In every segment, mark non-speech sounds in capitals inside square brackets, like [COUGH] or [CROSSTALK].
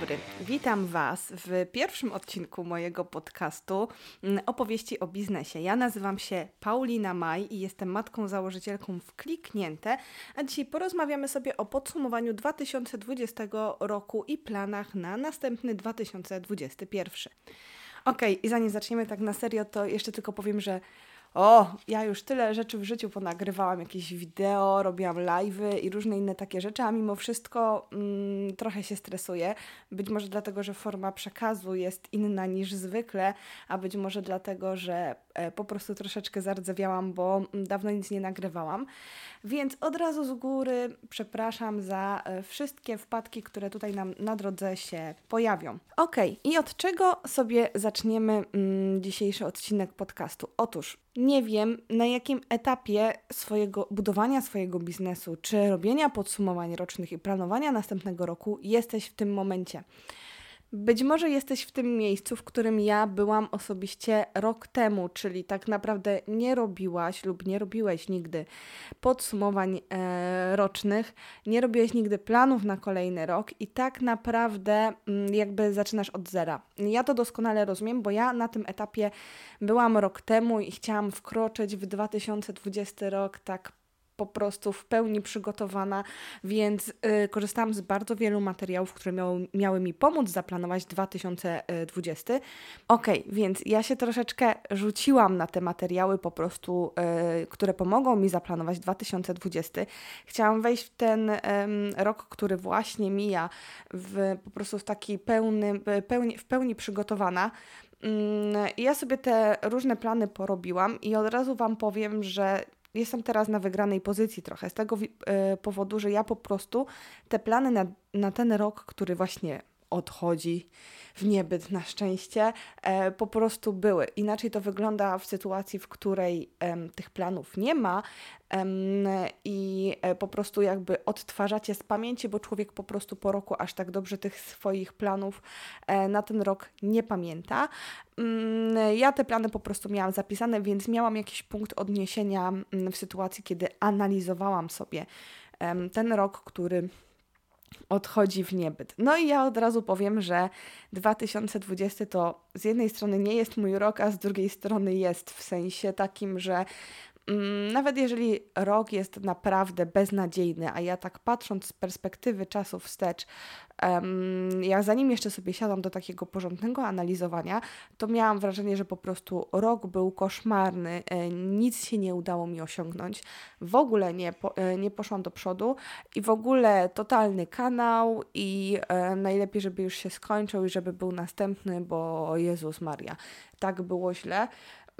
dobry. Witam Was w pierwszym odcinku mojego podcastu mm, opowieści o biznesie. Ja nazywam się Paulina Maj i jestem matką założycielką w Kliknięte, a dzisiaj porozmawiamy sobie o podsumowaniu 2020 roku i planach na następny 2021. Ok, i zanim zaczniemy tak na serio, to jeszcze tylko powiem, że o, ja już tyle rzeczy w życiu ponagrywałam, jakieś wideo, robiłam live'y i różne inne takie rzeczy, a mimo wszystko mm, trochę się stresuję. Być może dlatego, że forma przekazu jest inna niż zwykle, a być może dlatego, że po prostu troszeczkę zardzewiałam, bo dawno nic nie nagrywałam. Więc od razu z góry przepraszam za e, wszystkie wpadki, które tutaj nam na drodze się pojawią. Ok, i od czego sobie zaczniemy mm, dzisiejszy odcinek podcastu? Otóż nie wiem, na jakim etapie swojego budowania swojego biznesu, czy robienia podsumowań rocznych i planowania następnego roku jesteś w tym momencie. Być może jesteś w tym miejscu, w którym ja byłam osobiście rok temu, czyli tak naprawdę nie robiłaś lub nie robiłeś nigdy podsumowań e, rocznych, nie robiłeś nigdy planów na kolejny rok i tak naprawdę mm, jakby zaczynasz od zera. Ja to doskonale rozumiem, bo ja na tym etapie byłam rok temu i chciałam wkroczyć w 2020 rok tak po prostu w pełni przygotowana, więc y, korzystałam z bardzo wielu materiałów, które miały, miały mi pomóc zaplanować 2020. Ok, więc ja się troszeczkę rzuciłam na te materiały po prostu, y, które pomogą mi zaplanować 2020. Chciałam wejść w ten y, rok, który właśnie mija, w, po prostu w taki pełny, pełni, w pełni przygotowana. Mm, ja sobie te różne plany porobiłam i od razu Wam powiem, że jestem teraz na wygranej pozycji trochę z tego e, powodu, że ja po prostu te plany na, na ten rok, który właśnie odchodzi w niebyt na szczęście, e, po prostu były. Inaczej to wygląda w sytuacji, w której e, tych planów nie ma e, i po prostu jakby odtwarzacie z pamięci, bo człowiek po prostu po roku aż tak dobrze tych swoich planów e, na ten rok nie pamięta. Mm, ja te plany po prostu miałam zapisane, więc miałam jakiś punkt odniesienia mm, w sytuacji, kiedy analizowałam sobie ten rok, który odchodzi w niebyt. No i ja od razu powiem, że 2020 to z jednej strony nie jest mój rok, a z drugiej strony jest w sensie takim, że nawet jeżeli rok jest naprawdę beznadziejny, a ja tak patrząc z perspektywy czasu wstecz, um, ja zanim jeszcze sobie siadam do takiego porządnego analizowania, to miałam wrażenie, że po prostu rok był koszmarny, e, nic się nie udało mi osiągnąć, w ogóle nie, po, e, nie poszłam do przodu i w ogóle totalny kanał i e, najlepiej, żeby już się skończył i żeby był następny, bo Jezus Maria, tak było źle.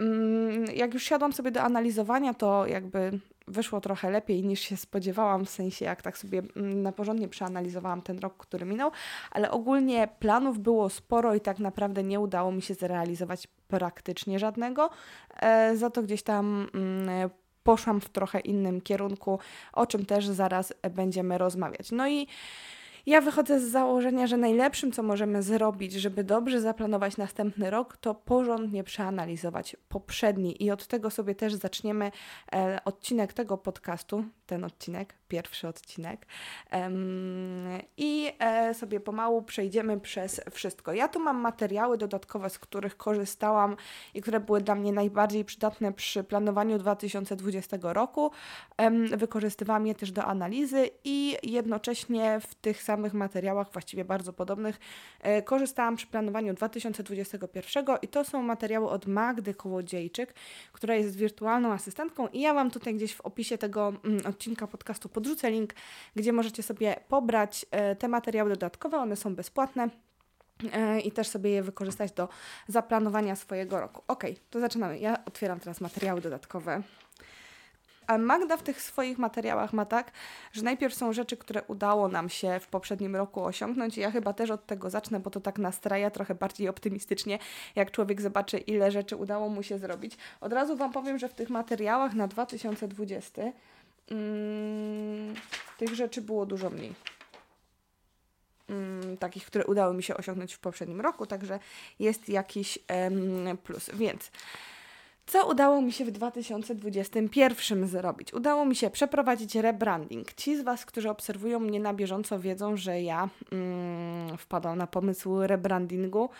Mm, jak już siadłam sobie do analizowania, to jakby wyszło trochę lepiej niż się spodziewałam, w sensie jak tak sobie mm, na porządnie przeanalizowałam ten rok, który minął, ale ogólnie planów było sporo i tak naprawdę nie udało mi się zrealizować praktycznie żadnego. E, za to gdzieś tam mm, poszłam w trochę innym kierunku, o czym też zaraz będziemy rozmawiać. No i ja wychodzę z założenia, że najlepszym, co możemy zrobić, żeby dobrze zaplanować następny rok, to porządnie przeanalizować poprzedni. I od tego sobie też zaczniemy e, odcinek tego podcastu, ten odcinek, pierwszy odcinek. I e, sobie pomału przejdziemy przez wszystko. Ja tu mam materiały dodatkowe, z których korzystałam i które były dla mnie najbardziej przydatne przy planowaniu 2020 roku. Wykorzystywałam je też do analizy i jednocześnie w tych samych materiałach, właściwie bardzo podobnych, e, korzystałam przy planowaniu 2021 i to są materiały od Magdy Kołodziejczyk, która jest wirtualną asystentką i ja Wam tutaj gdzieś w opisie tego mm, odcinka podcastu podrzucę link, gdzie możecie sobie pobrać e, te materiały dodatkowe, one są bezpłatne e, i też sobie je wykorzystać do zaplanowania swojego roku. Ok, to zaczynamy. Ja otwieram teraz materiały dodatkowe. A Magda w tych swoich materiałach ma tak, że najpierw są rzeczy, które udało nam się w poprzednim roku osiągnąć i ja chyba też od tego zacznę, bo to tak nastraja trochę bardziej optymistycznie, jak człowiek zobaczy, ile rzeczy udało mu się zrobić. Od razu Wam powiem, że w tych materiałach na 2020 mm, tych rzeczy było dużo mniej. Mm, takich, które udało mi się osiągnąć w poprzednim roku, także jest jakiś plus. Więc Co udało mi się w 2021 zrobić? Udało mi się przeprowadzić rebranding. Ci z Was, którzy obserwują mnie na bieżąco, wiedzą, że ja mm, wpadłam na pomysł rebrandingu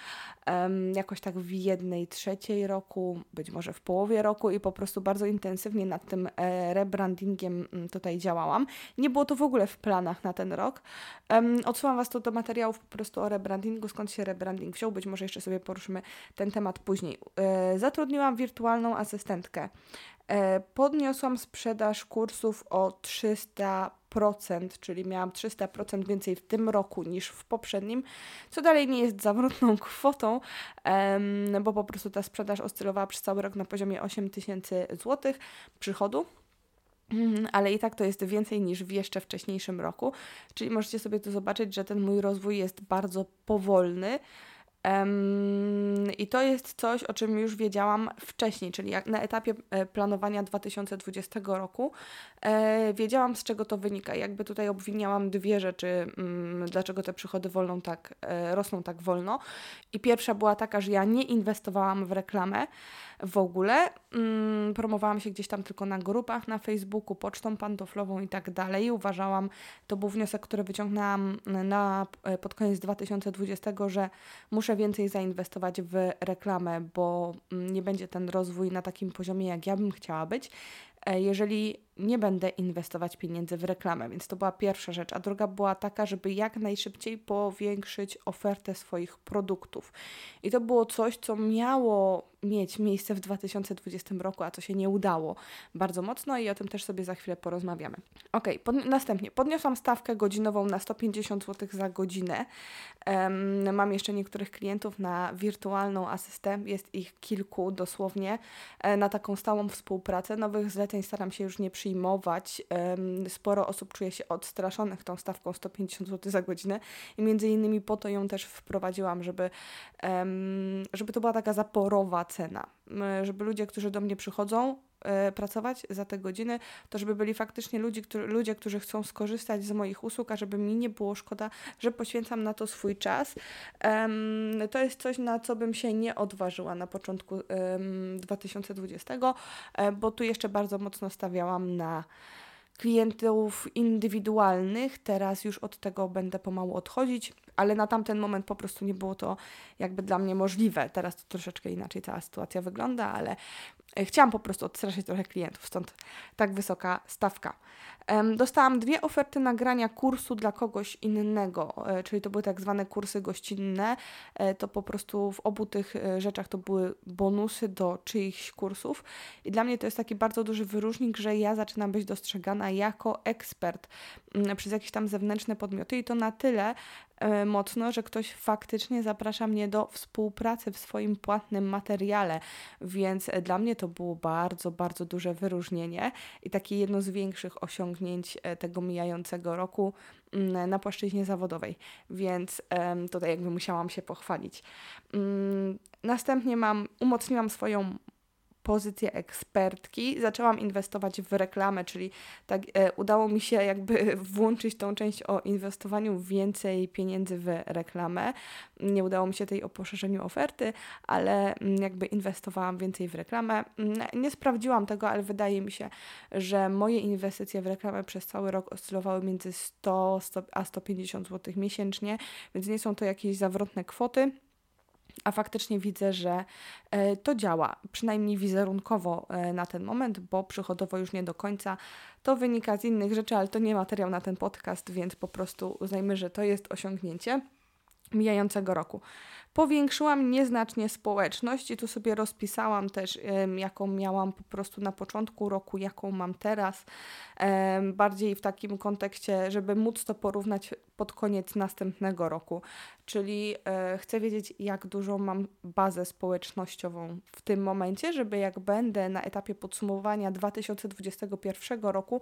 um, jakoś tak w jednej trzeciej roku, być może w połowie roku i po prostu bardzo intensywnie nad tym e, rebrandingiem mm, tutaj działałam. Nie było to w ogóle w planach na ten rok. Um, odsyłam Was to do materiałów po prostu o rebrandingu, skąd się rebranding wziął. Być może jeszcze sobie poruszymy ten temat później. E, zatrudniłam wirtualną asystentkę. E, podniosłam sprzedaż kursów o 300%, czyli miałam 300% więcej w tym roku niż w poprzednim, co dalej nie jest zawrotną [LAUGHS] kwotą, bo po prostu ta sprzedaż oscylowała przez cały rok na poziomie 8000 zł przychodu. Mhm, ale i tak to jest więcej niż w jeszcze wcześniejszym roku, czyli możecie sobie tu zobaczyć, że ten mój rozwój jest bardzo powolny. I to jest coś, o czym już wiedziałam wcześniej, czyli na etapie e, planowania 2020 roku e, wiedziałam, z czego to wynika. Jakby tutaj obwiniałam dwie rzeczy, um, dlaczego te przychody wolną tak, e, rosną tak wolno. I pierwsza była taka, że ja nie inwestowałam w reklamę w ogóle. Um, promowałam się gdzieś tam tylko na grupach, na Facebooku, pocztą pantoflową i tak dalej. Uważałam, to był wniosek, który wyciągnęłam na, pod koniec 2020, że muszę muszę więcej zainwestować w reklamę, bo mm, nie będzie ten rozwój na takim poziomie, jak ja bym chciała być, e, jeżeli nie będę inwestować pieniędzy w reklamę. Więc to była pierwsza rzecz. A druga była taka, żeby jak najszybciej powiększyć ofertę swoich produktów. I to było coś, co miało mieć miejsce w 2020 roku, a co się nie udało bardzo mocno i o tym też sobie za chwilę porozmawiamy. Ok, pod, następnie podniosłam stawkę godzinową na 150 zł za godzinę. Um, mam jeszcze niektórych klientów na wirtualną asystę, jest ich kilku dosłownie, e, na taką stałą współpracę. Nowych zleceń staram się już nie przyjmować. Um, sporo osób czuje się odstraszonych tą stawką 150 zł za godzinę i między innymi po to ją też wprowadziłam, żeby, um, żeby to była taka zaporowa cena, żeby ludzie, którzy do mnie przychodzą, e, pracować za te godziny, to żeby byli faktycznie ludzie, którzy, ludzie, którzy chcą skorzystać z moich usług, a żeby mi nie było szkoda, że poświęcam na to swój czas. Um, to jest coś, na co bym się nie odważyła na początku um, 2020, e, bo tu jeszcze bardzo mocno stawiałam na klientów indywidualnych. Teraz już od tego będę pomału odchodzić, ale na tamten moment po prostu nie było to jakby dla mnie możliwe. Teraz to troszeczkę inaczej cała sytuacja wygląda, ale e, chciałam po prostu odstraszyć trochę klientów, stąd tak wysoka stawka. Dostałam dwie oferty nagrania kursu dla kogoś innego, e, czyli to były tak zwane kursy gościnne. E, to po prostu w obu tych rzeczach to były bonusy do czyichś kursów. I dla mnie to jest taki bardzo duży wyróżnik, że ja zaczynam być dostrzegana jako ekspert przez jakieś tam zewnętrzne podmioty i to na tyle, E, mocno, że ktoś faktycznie zaprasza mnie do współpracy w swoim płatnym materiale, więc e, dla mnie to było bardzo, bardzo duże wyróżnienie i takie jedno z większych osiągnięć e, tego mijającego roku mm, na płaszczyźnie zawodowej, więc tutaj jakby musiałam się pochwalić. Mm, następnie mam, umocniłam swoją pozycję ekspertki, zaczęłam inwestować w reklamę, czyli tak e, udało mi się jakby [LAUGHS] włączyć tą część o inwestowaniu więcej pieniędzy w reklamę. Nie udało mi się tej o poszerzeniu oferty, ale mm, jakby inwestowałam więcej w reklamę. Mm, nie sprawdziłam tego, ale wydaje mi się, że moje inwestycje w reklamę przez cały rok oscylowały między 100, 100 a 150 zł miesięcznie, więc nie są to jakieś zawrotne kwoty a faktycznie widzę, że e, to działa, przynajmniej wizerunkowo e, na ten moment, bo przychodowo już nie do końca. To wynika z innych rzeczy, ale to nie materiał na ten podcast, więc po prostu uznajmy, że to jest osiągnięcie mijającego roku. Powiększyłam nieznacznie społeczność i tu sobie rozpisałam też, jaką miałam po prostu na początku roku, jaką mam teraz, bardziej w takim kontekście, żeby móc to porównać pod koniec następnego roku. Czyli e, chcę wiedzieć, jak dużą mam bazę społecznościową w tym momencie, żeby jak będę na etapie podsumowania 2021 roku,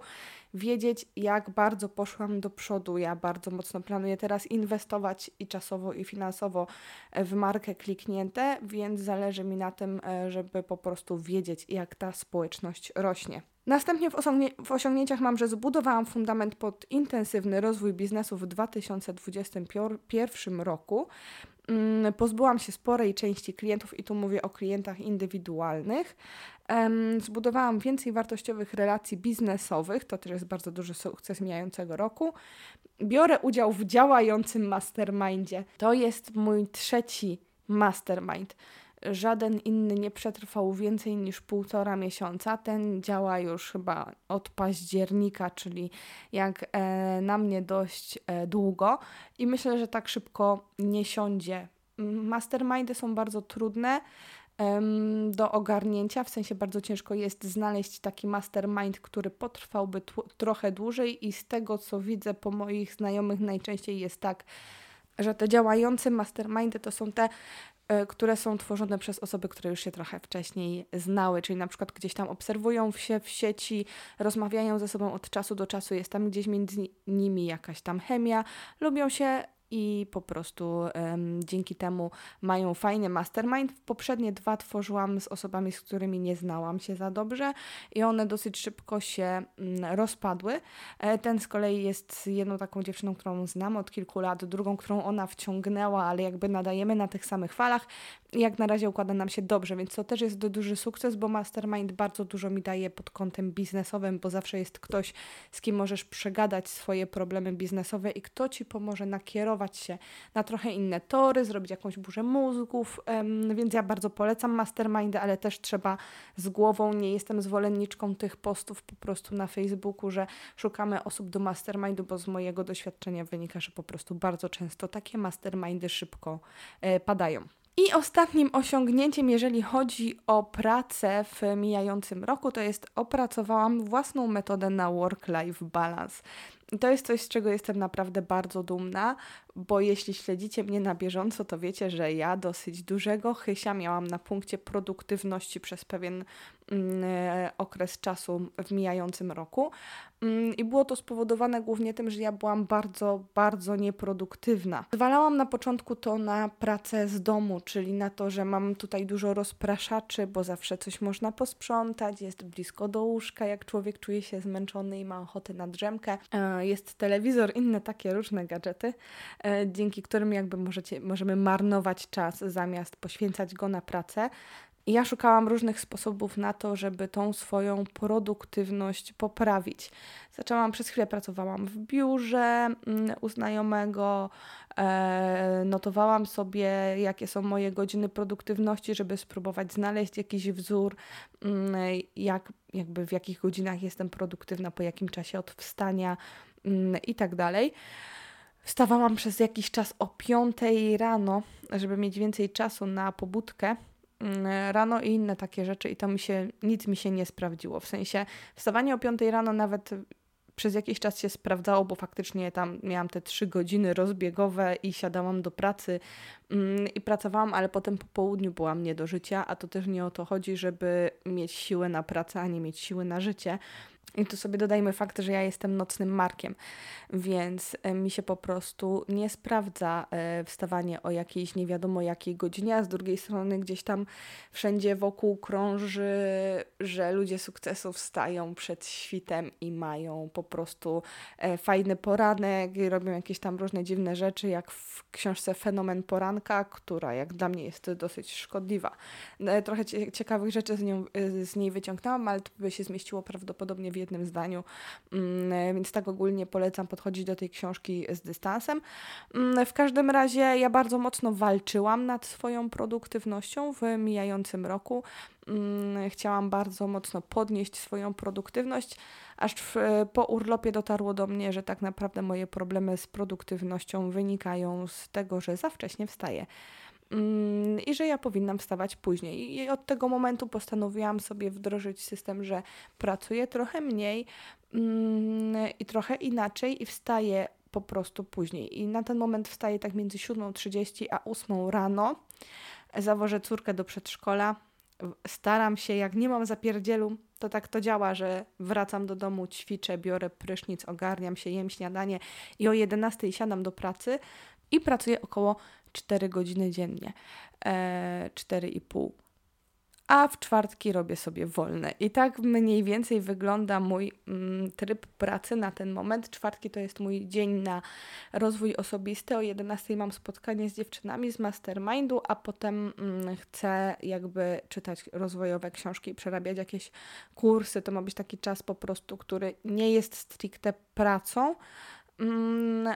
wiedzieć, jak bardzo poszłam do przodu. Ja bardzo mocno planuję teraz inwestować i czasowo, i finansowo w markę kliknięte, więc zależy mi na tym, e, żeby po prostu wiedzieć, jak ta społeczność rośnie. Następnie w, w, osiągnięciach mam, że zbudowałam fundament pod intensywny rozwój biznesu w 2021 roku. mm, pozbyłam się sporej części klientów i tu mówię o klientach indywidualnych. Zbudowałam więcej wartościowych relacji biznesowych, to też jest bardzo duży sukces mijającego roku. Biorę udział w działającym mastermindzie. To jest mój trzeci mastermind. Żaden inny nie przetrwał więcej niż półtora miesiąca. Ten działa już chyba od października, czyli jak e, na mnie dość e, długo i myślę, że tak szybko nie siądzie. Mastermindy są bardzo trudne do ogarnięcia, w sensie bardzo ciężko jest znaleźć taki mastermind, który potrwałby trochę dłużej i z tego co widzę po moich znajomych najczęściej jest tak, że te działające mastermindy to są te, które są tworzone przez osoby, które już się trochę wcześniej znały, czyli na przykład gdzieś tam obserwują się w sieci, rozmawiają ze sobą od czasu do czasu, jest tam gdzieś między nimi jakaś tam chemia, lubią się i po prostu um, dzięki temu mają fajny mastermind. Poprzednie dwa tworzyłam z osobami, z którymi nie znałam się za dobrze i one dosyć szybko się um, rozpadły. E, ten z kolei jest jedną taką dziewczyną, którą znam od kilku lat, drugą, którą ona wciągnęła, ale jakby nadajemy na tych samych falach. Jak na razie układa nam się dobrze, więc to też jest duży sukces, bo mastermind bardzo dużo mi daje pod kątem biznesowym, bo zawsze jest ktoś, z kim możesz przegadać swoje problemy biznesowe i kto ci pomoże nakierować się na trochę inne tory, zrobić jakąś burzę mózgów, więc ja bardzo polecam mastermindy, ale też trzeba z głową, nie jestem zwolenniczką tych postów po prostu na Facebooku, że szukamy osób do mastermindu, bo z mojego doświadczenia wynika, że po prostu bardzo często takie mastermindy szybko e, padają. I ostatnim osiągnięciem, jeżeli chodzi o pracę w mijającym roku, to jest opracowałam własną metodę na work-life balance. I to jest coś, z czego jestem naprawdę bardzo dumna, bo jeśli śledzicie mnie na bieżąco, to wiecie, że ja dosyć dużego chysia miałam na punkcie produktywności przez pewien mm, e, okres czasu w mijającym roku. Mm, I było to spowodowane głównie tym, że ja byłam bardzo, bardzo nieproduktywna. Zwalałam na początku to na pracę z domu, czyli na to, że mam tutaj dużo rozpraszaczy, bo zawsze coś można posprzątać, jest blisko do łóżka, jak człowiek czuje się zmęczony i ma ochotę na drzemkę. E, jest telewizor, inne takie różne gadżety. E, dzięki którym jakby możecie, możemy marnować czas zamiast poświęcać go na pracę. I ja szukałam różnych sposobów na to, żeby tą swoją produktywność poprawić. Zaczęłam przez chwilę, pracowałam w biurze mm, u znajomego, e, notowałam sobie, jakie są moje godziny produktywności, żeby spróbować znaleźć jakiś wzór, mm, jak, jakby w jakich godzinach jestem produktywna, po jakim czasie od wstania mm, i tak dalej. Wstawałam przez jakiś czas o 5 rano, żeby mieć więcej czasu na pobudkę mm, rano i inne takie rzeczy i to mi się, nic mi się nie sprawdziło. W sensie wstawanie o 5 rano nawet przez jakiś czas się sprawdzało, bo faktycznie tam miałam te trzy godziny rozbiegowe i siadałam do pracy mm, i pracowałam, ale potem po południu byłam nie do życia, a to też nie o to chodzi, żeby mieć siłę na pracę, a nie mieć siły na życie. I tu sobie dodajmy fakt, że ja jestem nocnym markiem, więc e, mi się po prostu nie sprawdza e, wstawanie o jakiejś nie wiadomo jakiej godzinie, a z drugiej strony gdzieś tam wszędzie wokół krąży, że ludzie sukcesu wstają przed świtem i mają po prostu e, fajny poranek i robią jakieś tam różne dziwne rzeczy, jak w książce Fenomen Poranka, która jak dla mnie jest dosyć szkodliwa. Trochę ciekawych rzeczy z, nią, z niej wyciągnęłam, ale to by się zmieściło prawdopodobnie w jednym zdaniu, mm, więc tak ogólnie polecam podchodzić do tej książki z dystansem. Mm, w każdym razie ja bardzo mocno walczyłam nad swoją produktywnością w mijającym roku. Mm, chciałam bardzo mocno podnieść swoją produktywność, aż w, po urlopie dotarło do mnie, że tak naprawdę moje problemy z produktywnością wynikają z tego, że za wcześnie wstaję. Mm, i że ja powinnam wstawać później. I od tego momentu postanowiłam sobie wdrożyć system, że pracuję trochę mniej mm, i trochę inaczej i wstaję po prostu później. I na ten moment wstaję tak między 7.30 a 8 rano. Zawożę córkę do przedszkola. Staram się, jak nie mam zapierdzielu, to tak to działa, że wracam do domu, ćwiczę, biorę prysznic, ogarniam się, jem śniadanie i o 11 siadam do pracy i pracuję około 4 godziny dziennie, e, 4,5. a w czwartki robię sobie wolne. I tak mniej więcej wygląda mój mm, tryb pracy na ten moment. Czwartki to jest mój dzień na rozwój osobisty. O 11 mam spotkanie z dziewczynami z mastermindu, a potem mm, chcę jakby czytać rozwojowe książki przerabiać jakieś kursy. To ma być taki czas po prostu, który nie jest stricte pracą,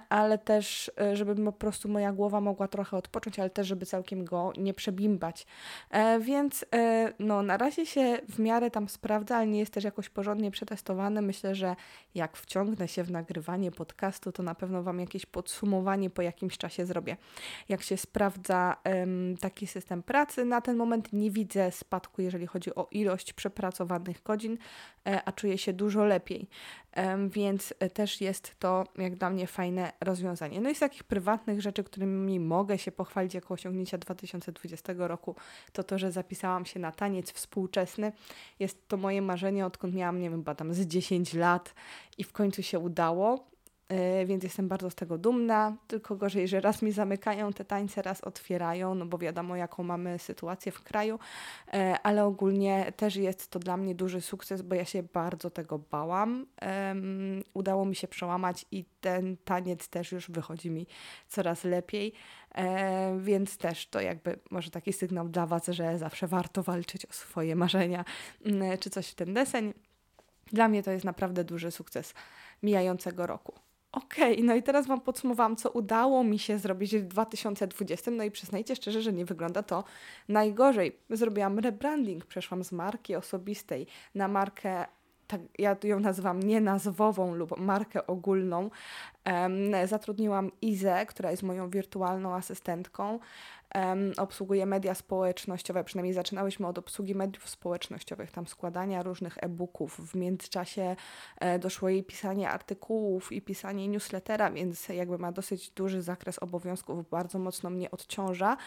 ale też, e, żeby po prostu moja głowa mogła trochę odpocząć, ale też, żeby całkiem go nie przebimbać. E, więc e, no, na razie się w miarę tam sprawdza, ale nie jest też jakoś porządnie przetestowany. Myślę, że jak wciągnę się w nagrywanie podcastu, to na pewno Wam jakieś podsumowanie po jakimś czasie zrobię. Jak się sprawdza taki system pracy, na ten moment nie widzę spadku, jeżeli chodzi o ilość przepracowanych godzin, a czuję się dużo lepiej więc e, też jest to jak dla mnie fajne rozwiązanie. No i z takich prywatnych rzeczy, którymi mogę się pochwalić jako osiągnięcia 2020 roku, to to, że zapisałam się na taniec współczesny. Jest to moje marzenie, odkąd miałam, nie wiem, chyba tam z 10 lat i w końcu się udało. E, więc jestem bardzo z tego dumna. Tylko gorzej, że raz mi zamykają te tańce, raz otwierają, no bo wiadomo, jaką mamy sytuację w kraju, e, ale ogólnie też jest to dla mnie duży sukces, bo ja się bardzo tego bałam. Udało mi się przełamać i ten taniec też już wychodzi mi coraz lepiej, e, więc też to jakby może taki sygnał dla Was, że zawsze warto walczyć o swoje marzenia mm, czy coś w ten deseń. Dla mnie to jest naprawdę duży sukces mijającego roku. Okej, okay, no i teraz Wam podsumowałam, co udało mi się zrobić w 2020. No i przyznajcie szczerze, że nie wygląda to najgorzej. Zrobiłam rebranding, przeszłam z marki osobistej na markę tak, ja ją nazywam nienazwową lub markę ogólną. Um, zatrudniłam Izę, która jest moją wirtualną asystentką um, obsługuje media społecznościowe, przynajmniej zaczynałyśmy od obsługi mediów społecznościowych, tam składania różnych e-booków. W międzyczasie e, doszło jej pisanie artykułów i pisanie newslettera, więc jakby ma dosyć duży zakres obowiązków, bardzo mocno mnie odciąża.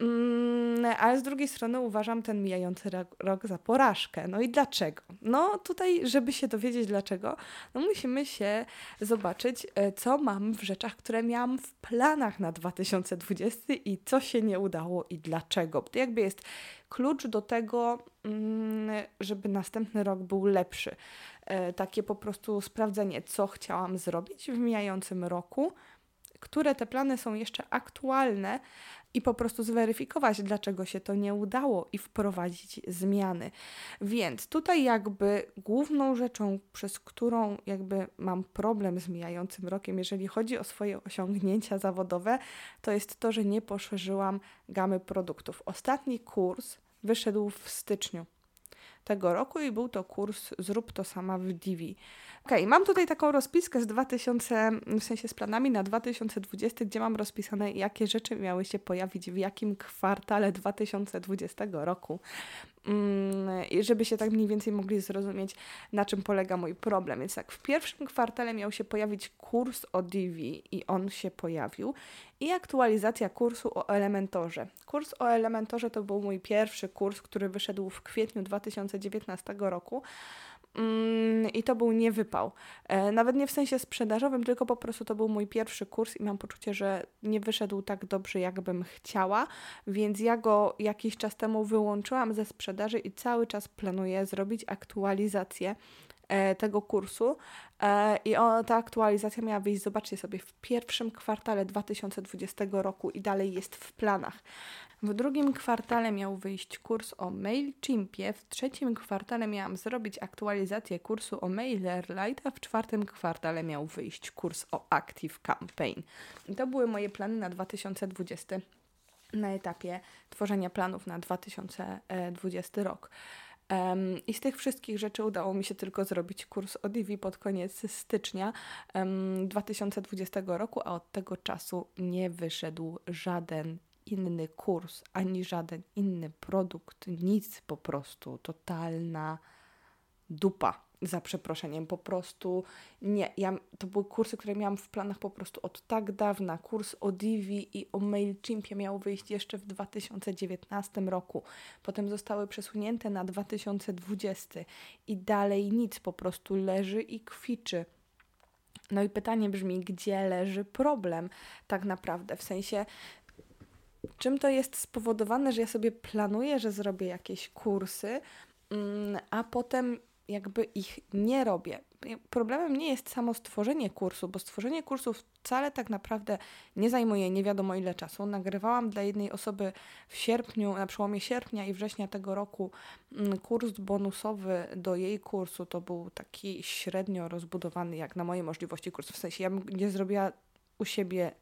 Mm, ale z drugiej strony uważam ten mijający rok za porażkę. No i dlaczego? No tutaj, żeby się dowiedzieć dlaczego, no musimy się zobaczyć, e, co mam w rzeczach, które miałam w planach na 2020 i co się nie udało i dlaczego. To jakby jest klucz do tego, mm, żeby następny rok był lepszy. E, takie po prostu sprawdzenie, co chciałam zrobić w mijającym roku, które te plany są jeszcze aktualne, i po prostu zweryfikować, dlaczego się to nie udało i wprowadzić zmiany. Więc tutaj jakby główną rzeczą, przez którą jakby mam problem z mijającym rokiem, jeżeli chodzi o swoje osiągnięcia zawodowe, to jest to, że nie poszerzyłam gamy produktów. Ostatni kurs wyszedł w styczniu tego roku i był to kurs Zrób to sama w Divi. Ok, mam tutaj taką rozpiskę z 2000, w sensie z planami na 2020, gdzie mam rozpisane, jakie rzeczy miały się pojawić w jakim kwartale 2020 roku. Mm, żeby się tak mniej więcej mogli zrozumieć, na czym polega mój problem. Więc tak, w pierwszym kwartale miał się pojawić kurs o Divi i on się pojawił i aktualizacja kursu o Elementorze. Kurs o Elementorze to był mój pierwszy kurs, który wyszedł w kwietniu 2019 roku. Mm, I to był niewypał. E, nawet nie w sensie sprzedażowym, tylko po prostu to był mój pierwszy kurs i mam poczucie, że nie wyszedł tak dobrze, jakbym chciała, więc ja go jakiś czas temu wyłączyłam ze sprzedaży i cały czas planuję zrobić aktualizację e, tego kursu. E, I ta aktualizacja miała wyjść, zobaczcie sobie, w pierwszym kwartale 2020 roku i dalej jest w planach. W drugim kwartale miał wyjść kurs o MailChimpie, w trzecim kwartale miałam zrobić aktualizację kursu o MailerLite, a w czwartym kwartale miał wyjść kurs o Active Campaign. To były moje plany na 2020 na etapie tworzenia planów na 2020 rok. Um, I z tych wszystkich rzeczy udało mi się tylko zrobić kurs o Divi pod koniec stycznia um, 2020 roku, a od tego czasu nie wyszedł żaden inny kurs, ani żaden inny produkt, nic po prostu, totalna dupa. Za przeproszeniem, po prostu nie. Ja, to były kursy, które miałam w planach po prostu od tak dawna. Kurs o Divi i o MailChimpie miał wyjść jeszcze w 2019 roku. Potem zostały przesunięte na 2020 i dalej nic, po prostu leży i kwiczy. No i pytanie brzmi, gdzie leży problem tak naprawdę? W sensie czym to jest spowodowane, że ja sobie planuję, że zrobię jakieś kursy, mm, a potem jakby ich nie robię. Problemem nie jest samo stworzenie kursu, bo stworzenie kursu wcale tak naprawdę nie zajmuje nie wiadomo ile czasu. Nagrywałam dla jednej osoby w sierpniu, na przełomie sierpnia i września tego roku mm, kurs bonusowy do jej kursu. To był taki średnio rozbudowany jak na moje możliwości kurs. W sensie ja bym nie zrobiła u siebie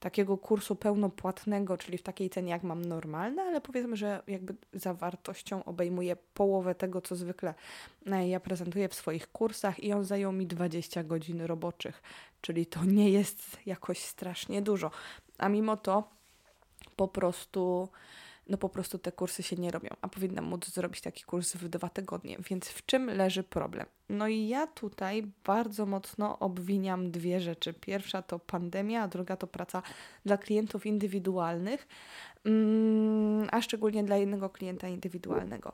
takiego kursu pełnopłatnego, czyli w takiej cenie jak mam normalne, ale powiedzmy, że jakby zawartością obejmuje połowę tego, co zwykle e, ja prezentuję w swoich kursach i on zajął mi 20 godzin roboczych, czyli to nie jest jakoś strasznie dużo. A mimo to po prostu no po prostu te kursy się nie robią, a powinnam móc zrobić taki kurs w dwa tygodnie. Więc w czym leży problem? No i ja tutaj bardzo mocno obwiniam dwie rzeczy. Pierwsza to pandemia, a druga to praca dla klientów indywidualnych, mm, a szczególnie dla jednego klienta indywidualnego.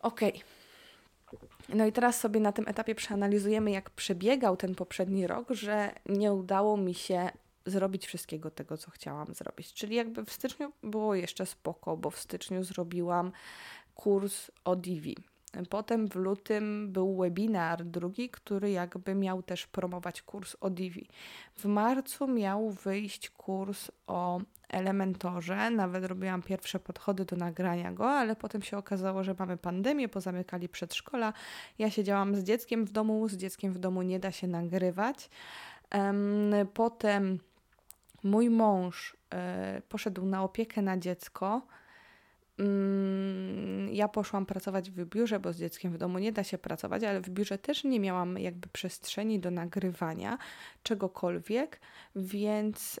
Okej. Okay. No i teraz sobie na tym etapie przeanalizujemy, jak przebiegał ten poprzedni rok, że nie udało mi się zrobić wszystkiego tego, co chciałam zrobić. Czyli jakby w styczniu było jeszcze spoko, bo w styczniu zrobiłam kurs o Divi. Potem w lutym był webinar drugi, który jakby miał też promować kurs o Divi. W marcu miał wyjść kurs o Elementorze, nawet robiłam pierwsze podchody do nagrania go, ale potem się okazało, że mamy pandemię, pozamykali przedszkola. Ja siedziałam z dzieckiem w domu, z dzieckiem w domu nie da się nagrywać. Potem mój mąż y, poszedł na opiekę na dziecko. Mm, ja poszłam pracować w biurze, bo z dzieckiem w domu nie da się pracować, ale w biurze też nie miałam jakby przestrzeni do nagrywania czegokolwiek, więc,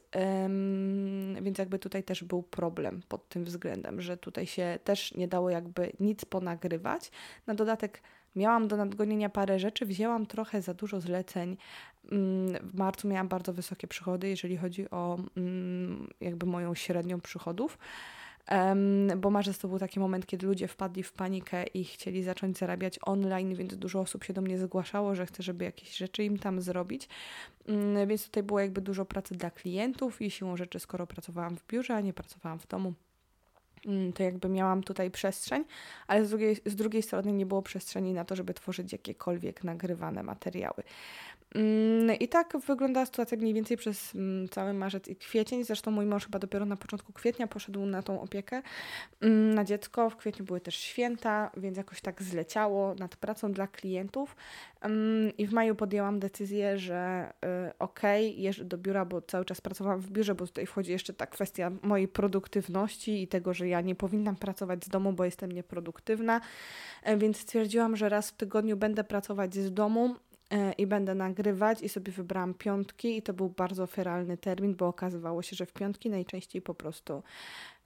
więc jakby tutaj też był problem pod tym względem, że tutaj się też nie dało jakby nic ponagrywać. Na dodatek Miałam do nadgonienia parę rzeczy, wzięłam trochę za dużo zleceń. Mm, w marcu miałam bardzo wysokie przychody, jeżeli chodzi o mm, jakby moją średnią przychodów. Um, bo marzec to był taki moment, kiedy ludzie wpadli w panikę i chcieli zacząć zarabiać online, więc dużo osób się do mnie zgłaszało, że chce, żeby jakieś rzeczy im tam zrobić. Um, więc tutaj było jakby dużo pracy dla klientów i siłą rzeczy, skoro pracowałam w biurze, a nie pracowałam w domu, to jakby miałam tutaj przestrzeń, ale z drugiej, z drugiej strony nie było przestrzeni na to, żeby tworzyć jakiekolwiek nagrywane materiały. Mm, I tak wyglądała sytuacja mniej więcej przez mm, cały marzec i kwiecień. Zresztą mój mąż chyba dopiero na początku kwietnia poszedł na tą opiekę na dziecko. W kwietniu były też święta, więc jakoś tak zleciało nad pracą dla klientów. I w maju podjęłam decyzję, że y, okej, okay, jeżdżę do biura, bo cały czas pracowałam w biurze, bo tutaj wchodzi jeszcze ta kwestia mojej produktywności i tego, że ja nie powinnam pracować z domu, bo jestem nieproduktywna. E, więc stwierdziłam, że raz w tygodniu będę pracować z domu e, i będę nagrywać i sobie wybrałam piątki i to był bardzo feralny termin, bo okazywało się, że w piątki najczęściej po prostu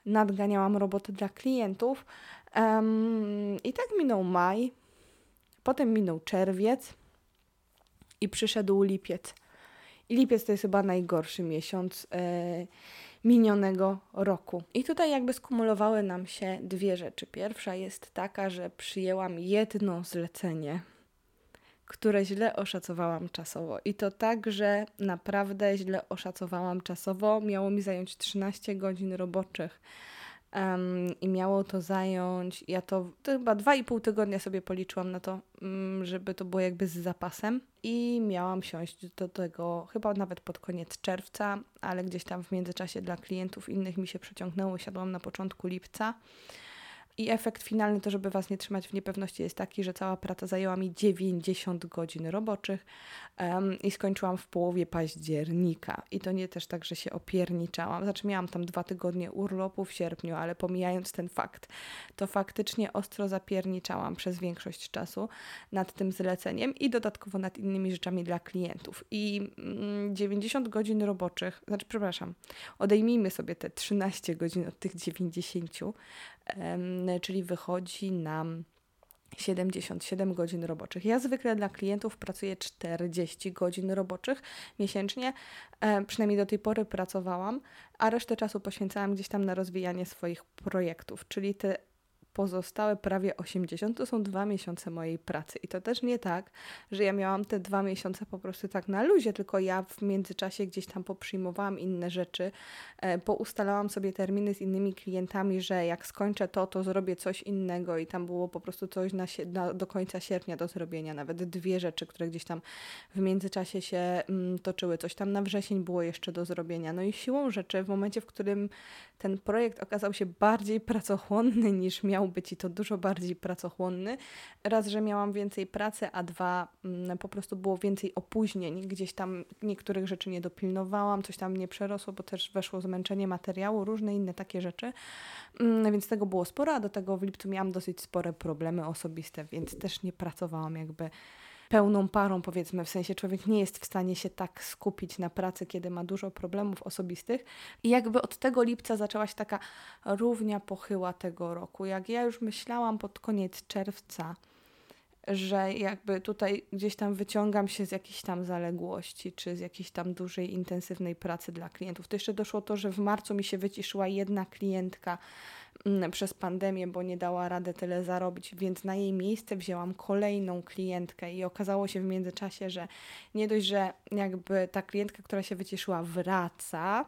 nadganiałam roboty dla klientów. Um, I tak minął maj, Potem minął czerwiec i przyszedł lipiec. I lipiec to jest chyba najgorszy miesiąc e, minionego roku. I tutaj jakby skumulowały nam się dwie rzeczy. Pierwsza jest taka, że przyjęłam jedno zlecenie, które źle oszacowałam czasowo. I to tak, że naprawdę źle oszacowałam czasowo. Miało mi zająć 13 godzin roboczych Um, I miało to zająć, ja to, to chyba dwa i pół tygodnia sobie policzyłam na to, um, żeby to było jakby z zapasem. I miałam siąść do tego chyba nawet pod koniec czerwca, ale gdzieś tam w międzyczasie dla klientów innych mi się przeciągnęło. Siadłam na początku lipca. I efekt finalny, to żeby Was nie trzymać w niepewności, jest taki, że cała praca zajęła mi 90 godzin roboczych um, i skończyłam w połowie października. I to nie też tak, że się opierniczałam. Znaczy, miałam tam dwa tygodnie urlopu w sierpniu, ale pomijając ten fakt, to faktycznie ostro zapierniczałam przez większość czasu nad tym zleceniem i dodatkowo nad innymi rzeczami dla klientów. I mm, 90 godzin roboczych, znaczy, przepraszam, odejmijmy sobie te 13 godzin od tych 90 czyli wychodzi nam 77 godzin roboczych. Ja zwykle dla klientów pracuję 40 godzin roboczych miesięcznie, przynajmniej do tej pory pracowałam, a resztę czasu poświęcałam gdzieś tam na rozwijanie swoich projektów, czyli te pozostałe prawie 80 to są dwa miesiące mojej pracy. I to też nie tak, że ja miałam te dwa miesiące po prostu tak na luzie, tylko ja w międzyczasie gdzieś tam poprzyjmowałam inne rzeczy, e, poustalałam sobie terminy z innymi klientami, że jak skończę to, to zrobię coś innego i tam było po prostu coś na, na do końca sierpnia do zrobienia, nawet dwie rzeczy, które gdzieś tam w międzyczasie się mm, toczyły. Coś tam na wrzesień było jeszcze do zrobienia. No i siłą rzeczy, w momencie, w którym ten projekt okazał się bardziej pracochłonny niż miał być i to dużo bardziej pracochłonny. Raz, że miałam więcej pracy, a dwa, mm, po prostu było więcej opóźnień. Gdzieś tam niektórych rzeczy nie dopilnowałam, coś tam nie przerosło, bo też weszło zmęczenie materiału, różne inne takie rzeczy. Mm, więc tego było sporo, a do tego w lipcu miałam dosyć spore problemy osobiste, więc też nie pracowałam jakby pełną parą, powiedzmy, w sensie człowiek nie jest w stanie się tak skupić na pracy, kiedy ma dużo problemów osobistych. I jakby od tego lipca zaczęła się taka równia pochyła tego roku. Jak ja już myślałam pod koniec czerwca, że jakby tutaj gdzieś tam wyciągam się z jakichś tam zaległości, czy z jakiejś tam dużej, intensywnej pracy dla klientów. To jeszcze doszło to, że w marcu mi się wyciszyła jedna klientka, przez pandemię, bo nie dała rady tyle zarobić, więc na jej miejsce wzięłam kolejną klientkę i okazało się w międzyczasie, że nie dość, że jakby ta klientka, która się wycieszyła, wraca,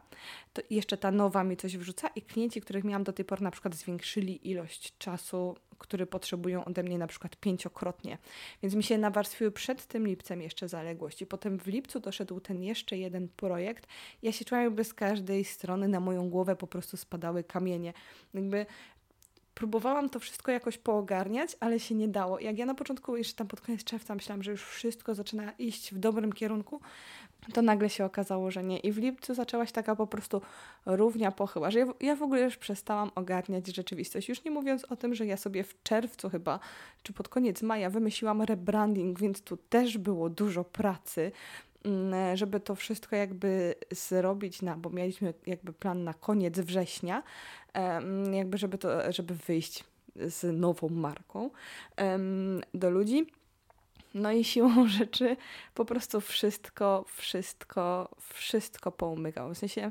to jeszcze ta nowa mi coś wrzuca i klienci, których miałam do tej pory na przykład zwiększyli ilość czasu który potrzebują ode mnie na przykład pięciokrotnie. Więc mi się nawarstwiły przed tym lipcem jeszcze zaległości. Potem w lipcu doszedł ten jeszcze jeden projekt. Ja się czułam jakby z każdej strony na moją głowę po prostu spadały kamienie. Jakby próbowałam to wszystko jakoś poogarniać, ale się nie dało. Jak ja na początku, jeszcze tam pod koniec czerwca myślałam, że już wszystko zaczyna iść w dobrym kierunku, to nagle się okazało, że nie. I w lipcu zaczęła się taka po prostu równia pochyła, że ja, ja w ogóle już przestałam ogarniać rzeczywistość. Już nie mówiąc o tym, że ja sobie w czerwcu chyba, czy pod koniec maja wymyśliłam rebranding, więc tu też było dużo pracy, mm, żeby to wszystko jakby zrobić na, bo mieliśmy jakby plan na koniec września, jakby żeby to, żeby wyjść z nową marką do ludzi. No i siłą [LAUGHS] rzeczy po prostu wszystko, wszystko, wszystko poumykało. W sensie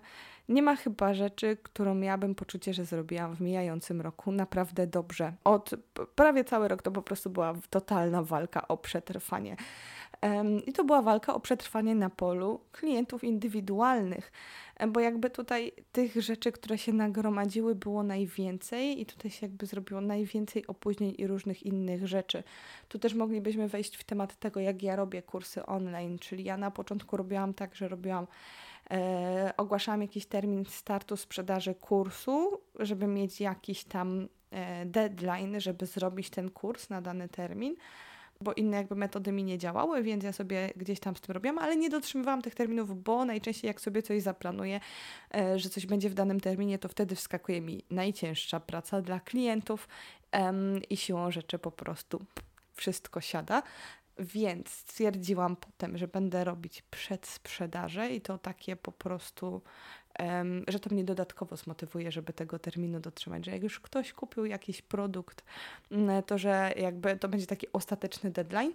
nie ma chyba rzeczy, którą miałabym poczucie, że zrobiłam w mijającym roku naprawdę dobrze. Od prawie cały rok to po prostu była totalna walka o przetrwanie. I to była walka o przetrwanie na polu klientów indywidualnych, bo jakby tutaj tych rzeczy, które się nagromadziły, było najwięcej i tutaj się jakby zrobiło najwięcej opóźnień i różnych innych rzeczy. Tu też moglibyśmy wejść w temat tego, jak ja robię kursy online, czyli ja na początku robiłam tak, że robiłam e, ogłaszałam jakiś termin startu sprzedaży kursu, żeby mieć jakiś tam e, deadline, żeby zrobić ten kurs na dany termin bo inne jakby metody mi nie działały, więc ja sobie gdzieś tam z tym robiłam, ale nie dotrzymywałam tych terminów, bo najczęściej jak sobie coś zaplanuję, e, że coś będzie w danym terminie, to wtedy wskakuje mi najcięższa praca dla klientów i siłą rzeczy po prostu wszystko siada. Więc stwierdziłam potem, że będę robić przedsprzedaże i to takie po prostu że to mnie dodatkowo zmotywuje, żeby tego terminu dotrzymać, że jak już ktoś kupił jakiś produkt, mm, to że jakby to będzie taki ostateczny deadline.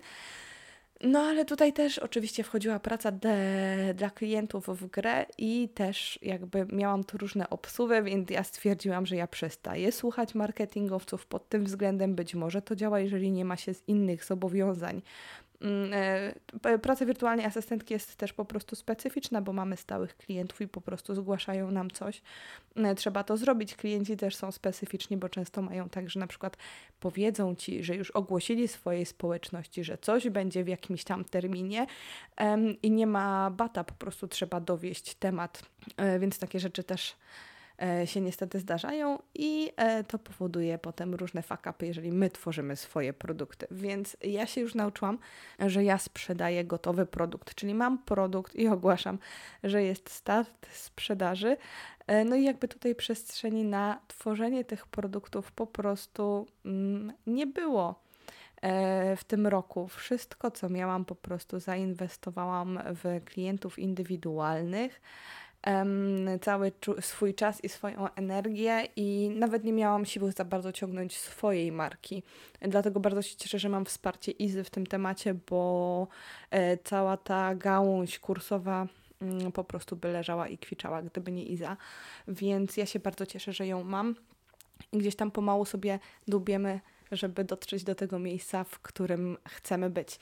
No ale tutaj też oczywiście wchodziła praca de, dla klientów w grę i też jakby miałam tu różne obsuwy, więc ja stwierdziłam, że ja przestaję słuchać marketingowców pod tym względem. Być może to działa, jeżeli nie ma się z innych zobowiązań praca wirtualnej asystentki jest też po prostu specyficzna, bo mamy stałych klientów i po prostu zgłaszają nam coś. E, trzeba to zrobić. Klienci też są specyficzni, bo często mają tak, że na przykład powiedzą ci, że już ogłosili swojej społeczności, że coś będzie w jakimś tam terminie i nie ma bata, po prostu trzeba dowieść temat, e, więc takie rzeczy też E, się niestety zdarzają i e, to powoduje potem różne fakapy, jeżeli my tworzymy swoje produkty. Więc ja się już nauczyłam, że ja sprzedaję gotowy produkt, czyli mam produkt i ogłaszam, że jest start sprzedaży. E, no i jakby tutaj przestrzeni na tworzenie tych produktów po prostu mm, nie było w tym roku. Wszystko, co miałam, po prostu zainwestowałam w klientów indywidualnych cały swój czas i swoją energię i nawet nie miałam siły za bardzo ciągnąć swojej marki. Dlatego bardzo się cieszę, że mam wsparcie Izy w tym temacie, bo e, cała ta gałąź kursowa mm, po prostu by leżała i kwiczała, gdyby nie Iza. Więc ja się bardzo cieszę, że ją mam i gdzieś tam pomału sobie dubiemy, żeby dotrzeć do tego miejsca, w którym chcemy być.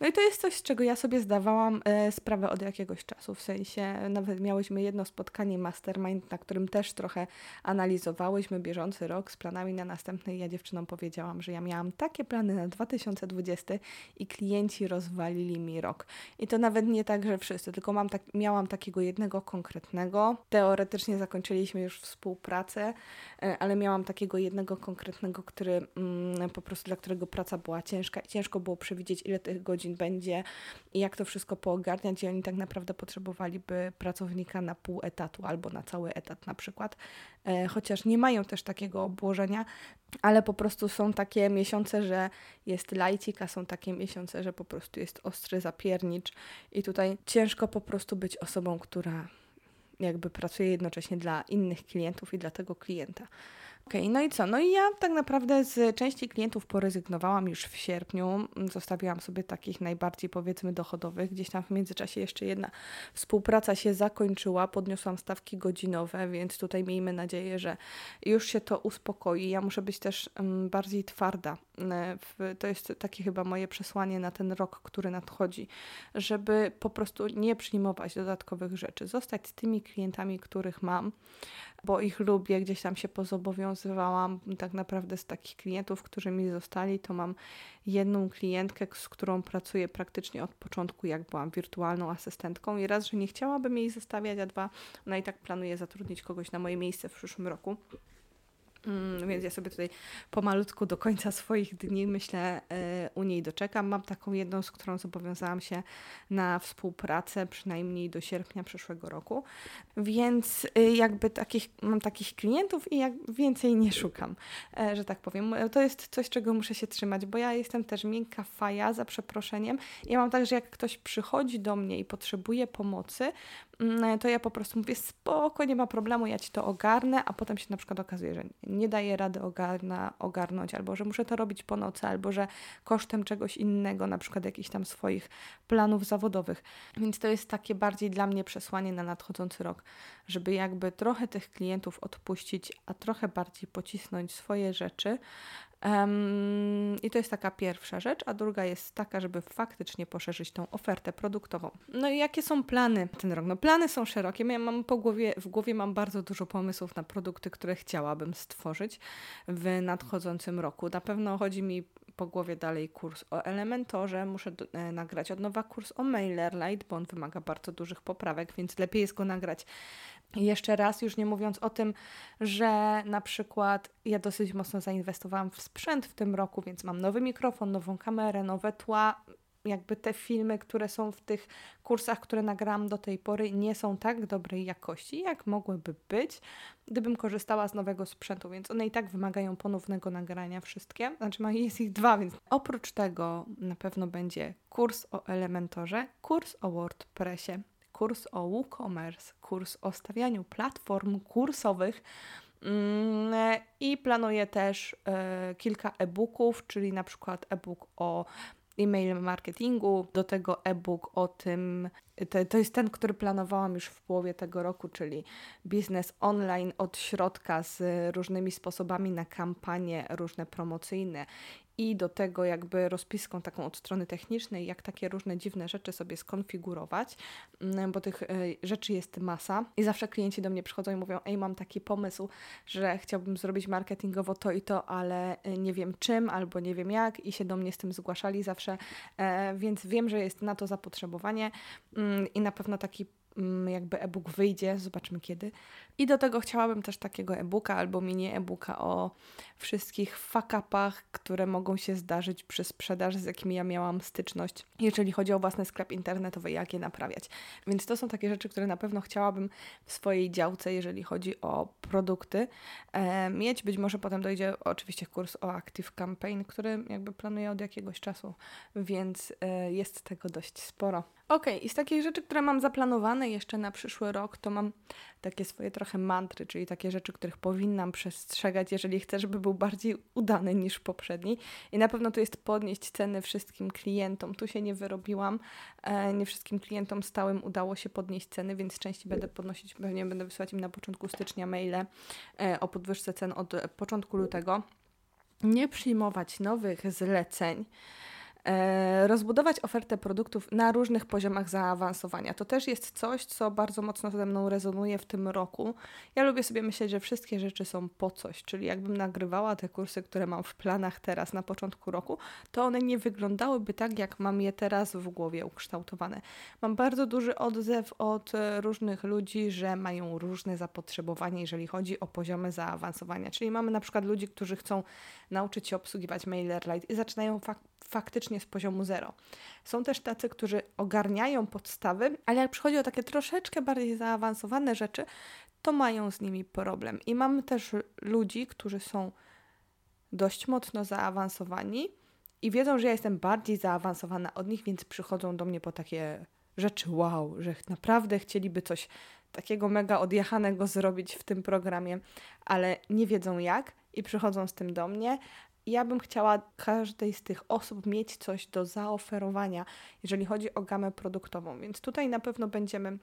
No i to jest coś, z czego ja sobie zdawałam e, sprawę od jakiegoś czasu. W sensie nawet miałyśmy jedno spotkanie mastermind, na którym też trochę analizowałyśmy bieżący rok z planami na następny. Ja dziewczynom powiedziałam, że ja miałam takie plany na 2020 i klienci rozwalili mi rok. I to nawet nie tak, że wszyscy, tylko mam tak, miałam takiego jednego konkretnego. Teoretycznie zakończyliśmy już współpracę, e, ale miałam takiego jednego konkretnego, który mm, po prostu dla którego praca była ciężka i ciężko było przewidzieć, ile tych godzin godzin będzie i jak to wszystko poogarniać i oni tak naprawdę potrzebowaliby pracownika na pół etatu albo na cały etat na przykład, e, chociaż nie mają też takiego obłożenia, ale po prostu są takie miesiące, że jest lajcik, a są takie miesiące, że po prostu jest ostry zapiernicz i tutaj ciężko po prostu być osobą, która jakby pracuje jednocześnie dla innych klientów i dla tego klienta. Okej, okay, no i co? No i ja tak naprawdę z części klientów porezygnowałam już w sierpniu. Zostawiłam sobie takich najbardziej powiedzmy dochodowych. Gdzieś tam w międzyczasie jeszcze jedna współpraca się zakończyła, podniosłam stawki godzinowe, więc tutaj miejmy nadzieję, że już się to uspokoi. Ja muszę być też um, bardziej twarda. E, to jest takie chyba moje przesłanie na ten rok, który nadchodzi, żeby po prostu nie przyjmować dodatkowych rzeczy, zostać z tymi klientami, których mam bo ich lubię, gdzieś tam się pozobowiązywałam. Tak naprawdę z takich klientów, którzy mi zostali, to mam jedną klientkę, z którą pracuję praktycznie od początku, jak byłam wirtualną asystentką. I raz, że nie chciałabym jej zostawiać, a dwa, ona i tak planuje zatrudnić kogoś na moje miejsce w przyszłym roku. Mm, więc ja sobie tutaj pomalutku do końca swoich dni, myślę, y, u niej doczekam. Mam taką jedną, z którą zobowiązałam się na współpracę przynajmniej do sierpnia przyszłego roku. Więc y, jakby takich, mam takich klientów i jak więcej nie szukam, e, że tak powiem. To jest coś, czego muszę się trzymać, bo ja jestem też miękka faja, za przeproszeniem. Ja mam tak, że jak ktoś przychodzi do mnie i potrzebuje pomocy, to ja po prostu mówię spoko, nie ma problemu, ja Ci to ogarnę, a potem się na przykład okazuje, że nie daję rady ogarna, ogarnąć, albo że muszę to robić po nocy, albo że kosztem czegoś innego, na przykład jakichś tam swoich planów zawodowych. Więc to jest takie bardziej dla mnie przesłanie na nadchodzący rok, żeby jakby trochę tych klientów odpuścić, a trochę bardziej pocisnąć swoje rzeczy, Um, I to jest taka pierwsza rzecz, a druga jest taka, żeby faktycznie poszerzyć tą ofertę produktową. No i jakie są plany ten rok? No plany są szerokie. Ja mam po głowie, w głowie mam bardzo dużo pomysłów na produkty, które chciałabym stworzyć w nadchodzącym roku. Na pewno chodzi mi po głowie dalej kurs o Elementorze, muszę do, e, nagrać od nowa kurs o MailerLite, bo on wymaga bardzo dużych poprawek, więc lepiej jest go nagrać jeszcze raz, już nie mówiąc o tym, że na przykład ja dosyć mocno zainwestowałam w sprzęt w tym roku, więc mam nowy mikrofon, nową kamerę, nowe tła. Jakby te filmy, które są w tych kursach, które nagrałam do tej pory, nie są tak dobrej jakości, jak mogłyby być, gdybym korzystała z nowego sprzętu, więc one i tak wymagają ponownego nagrania wszystkie. Znaczy, jest ich dwa, więc oprócz tego na pewno będzie kurs o Elementorze, kurs o WordPressie, kurs o WooCommerce, kurs o stawianiu platform kursowych. Mm, I planuję też e, kilka e-booków, czyli na przykład e-book o e-mail marketingu, do tego e-book o tym, to, to jest ten, który planowałam już w połowie tego roku, czyli biznes online od środka z różnymi sposobami na kampanie różne promocyjne i do tego jakby rozpiską taką od strony technicznej, jak takie różne dziwne rzeczy sobie skonfigurować, mm, bo tych e, rzeczy jest masa i zawsze klienci do mnie przychodzą i mówią, ej mam taki pomysł, że chciałbym zrobić marketingowo to i to, ale e, nie wiem czym albo nie wiem jak i się do mnie z tym zgłaszali zawsze, e, więc wiem, że jest na to zapotrzebowanie mm, i na pewno taki jakby e-book wyjdzie, zobaczmy kiedy. I do tego chciałabym też takiego e-booka albo mini e-booka o wszystkich fakapach, które mogą się zdarzyć przy sprzedaży, z jakimi ja miałam styczność, jeżeli chodzi o własny sklep internetowy, jak je naprawiać. Więc to są takie rzeczy, które na pewno chciałabym w swojej działce, jeżeli chodzi o produkty, e, mieć. Być może potem dojdzie oczywiście kurs o Active Campaign, który jakby planuję od jakiegoś czasu, więc e, jest tego dość sporo. Okej, okay, i z takich rzeczy, które mam zaplanowane jeszcze na przyszły rok, to mam takie swoje trochę mantry, czyli takie rzeczy, których powinnam przestrzegać, jeżeli chcę, żeby był bardziej udany niż poprzedni. I na pewno to jest podnieść ceny wszystkim klientom. Tu się nie wyrobiłam, e, nie wszystkim klientom stałym udało się podnieść ceny, więc częściej będę podnosić, pewnie będę wysyłać im na początku stycznia maile e, o podwyżce cen od początku lutego. Nie przyjmować nowych zleceń rozbudować ofertę produktów na różnych poziomach zaawansowania. To też jest coś, co bardzo mocno ze mną rezonuje w tym roku. Ja lubię sobie myśleć, że wszystkie rzeczy są po coś, czyli jakbym nagrywała te kursy, które mam w planach teraz na początku roku, to one nie wyglądałyby tak, jak mam je teraz w głowie ukształtowane. Mam bardzo duży odzew od e, różnych ludzi, że mają różne zapotrzebowanie, jeżeli chodzi o poziomy zaawansowania. Czyli mamy na przykład ludzi, którzy chcą nauczyć się obsługiwać MailerLite i zaczynają fak faktycznie z poziomu zero. Są też tacy, którzy ogarniają podstawy, ale jak przychodzi o takie troszeczkę bardziej zaawansowane rzeczy, to mają z nimi problem. I mamy też ludzi, którzy są dość mocno zaawansowani i wiedzą, że ja jestem bardziej zaawansowana od nich, więc przychodzą do mnie po takie rzeczy wow, że naprawdę chcieliby coś takiego mega odjechanego zrobić w tym programie, ale nie wiedzą jak i przychodzą z tym do mnie, ja bym chciała każdej z tych osób mieć coś do zaoferowania, jeżeli chodzi o gamę produktową. Więc tutaj na pewno będziemy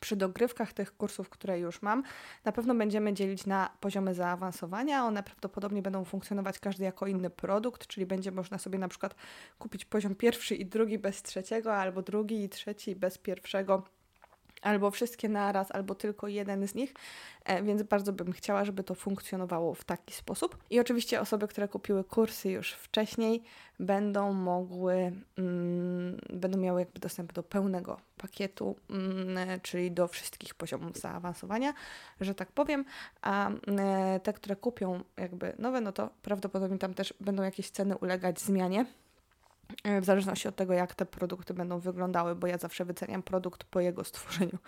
przy dogrywkach tych kursów, które już mam, na pewno będziemy dzielić na poziomy zaawansowania. One prawdopodobnie będą funkcjonować każdy jako inny produkt, czyli będzie można sobie na przykład kupić poziom pierwszy i drugi bez trzeciego, albo drugi i trzeci bez pierwszego albo wszystkie naraz, albo tylko jeden z nich, e, więc bardzo bym chciała, żeby to funkcjonowało w taki sposób. I oczywiście osoby, które kupiły kursy już wcześniej, będą mogły, mm, będą miały jakby dostęp do pełnego pakietu, mm, czyli do wszystkich poziomów zaawansowania, że tak powiem, a mm, te, które kupią jakby nowe, no to prawdopodobnie tam też będą jakieś ceny ulegać zmianie E, w zależności od tego, jak te produkty będą wyglądały, bo ja zawsze wyceniam produkt po jego stworzeniu,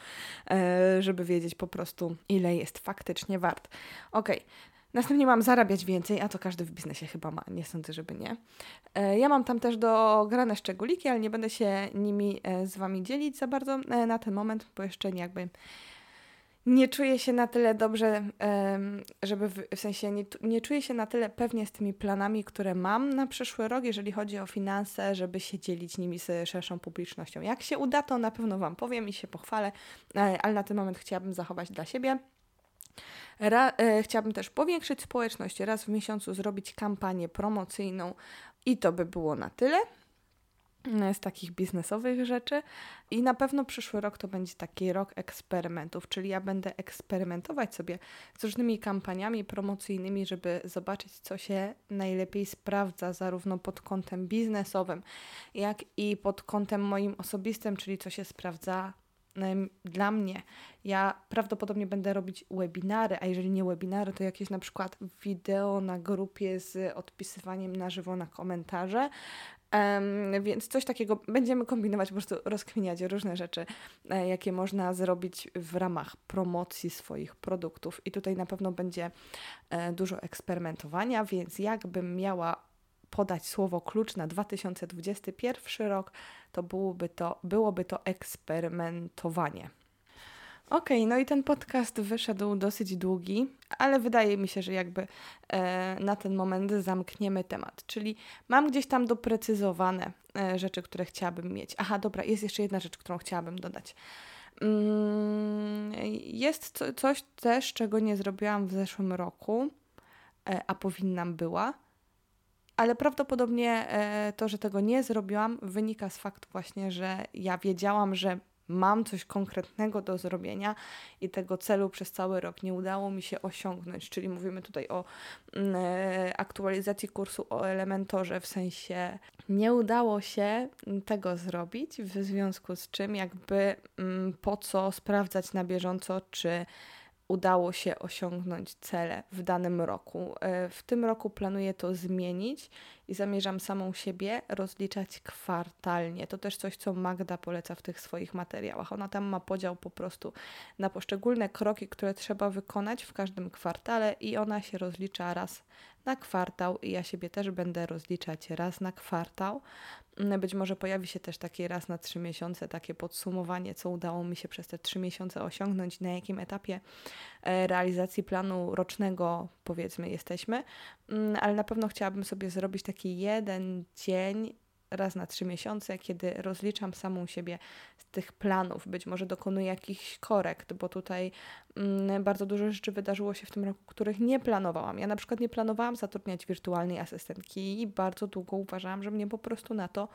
e, żeby wiedzieć po prostu, ile jest faktycznie wart. Ok. Następnie mam zarabiać więcej, a to każdy w biznesie chyba ma, nie sądzę, żeby nie. E, ja mam tam też dograne szczególiki, ale nie będę się nimi z Wami dzielić za bardzo na ten moment, bo jeszcze nie jakby nie czuję się na tyle dobrze, żeby w, w sensie nie, nie czuję się na tyle pewnie z tymi planami, które mam na przyszły rok, jeżeli chodzi o finanse, żeby się dzielić nimi z szerszą publicznością. Jak się uda, to na pewno Wam powiem i się pochwalę, e, ale na ten moment chciałabym zachować dla siebie. Ra, e, chciałabym też powiększyć społeczność, raz w miesiącu zrobić kampanię promocyjną i to by było na tyle z takich biznesowych rzeczy. I na pewno przyszły rok to będzie taki rok eksperymentów, czyli ja będę eksperymentować sobie z różnymi kampaniami promocyjnymi, żeby zobaczyć, co się najlepiej sprawdza, zarówno pod kątem biznesowym, jak i pod kątem moim osobistym, czyli co się sprawdza dla mnie. Ja prawdopodobnie będę robić webinary, a jeżeli nie webinary, to jakieś na przykład wideo na grupie z odpisywaniem na żywo na komentarze, Um, więc coś takiego będziemy kombinować, po prostu rozkminiać różne rzeczy, e, jakie można zrobić w ramach promocji swoich produktów. I tutaj na pewno będzie e, dużo eksperymentowania, więc jakbym miała podać słowo klucz na 2021 rok, to byłoby to, byłoby to eksperymentowanie. Okej, okay, no i ten podcast wyszedł dosyć długi, ale wydaje mi się, że jakby e, na ten moment zamkniemy temat. Czyli mam gdzieś tam doprecyzowane e, rzeczy, które chciałabym mieć. Aha, dobra, jest jeszcze jedna rzecz, którą chciałabym dodać. Mm, jest co, coś też, czego nie zrobiłam w zeszłym roku, e, a powinnam była. Ale prawdopodobnie e, to, że tego nie zrobiłam, wynika z faktu właśnie, że ja wiedziałam, że mam coś konkretnego do zrobienia i tego celu przez cały rok nie udało mi się osiągnąć. Czyli mówimy tutaj o mm, e, aktualizacji kursu o elementorze, w sensie nie udało się tego zrobić, w związku z czym jakby mm, po co sprawdzać na bieżąco, czy udało się osiągnąć cele w danym roku. E, w tym roku planuję to zmienić i zamierzam samą siebie rozliczać kwartalnie. To też coś, co Magda poleca w tych swoich materiałach. Ona tam ma podział po prostu na poszczególne kroki, które trzeba wykonać w każdym kwartale i ona się rozlicza raz na kwartał i ja siebie też będę rozliczać raz na kwartał. Mm, być może pojawi się też taki raz na trzy miesiące, takie podsumowanie, co udało mi się przez te trzy miesiące osiągnąć, na jakim etapie e, realizacji planu rocznego, powiedzmy, jesteśmy, mm, ale na pewno chciałabym sobie zrobić taki jeden dzień raz na trzy miesiące, kiedy rozliczam samą siebie z tych planów, być może dokonuję jakichś korekt, bo tutaj mm, bardzo dużo rzeczy wydarzyło się w tym roku, których nie planowałam. Ja na przykład nie planowałam zatrudniać wirtualnej asystentki i bardzo długo uważałam, że mnie po prostu na to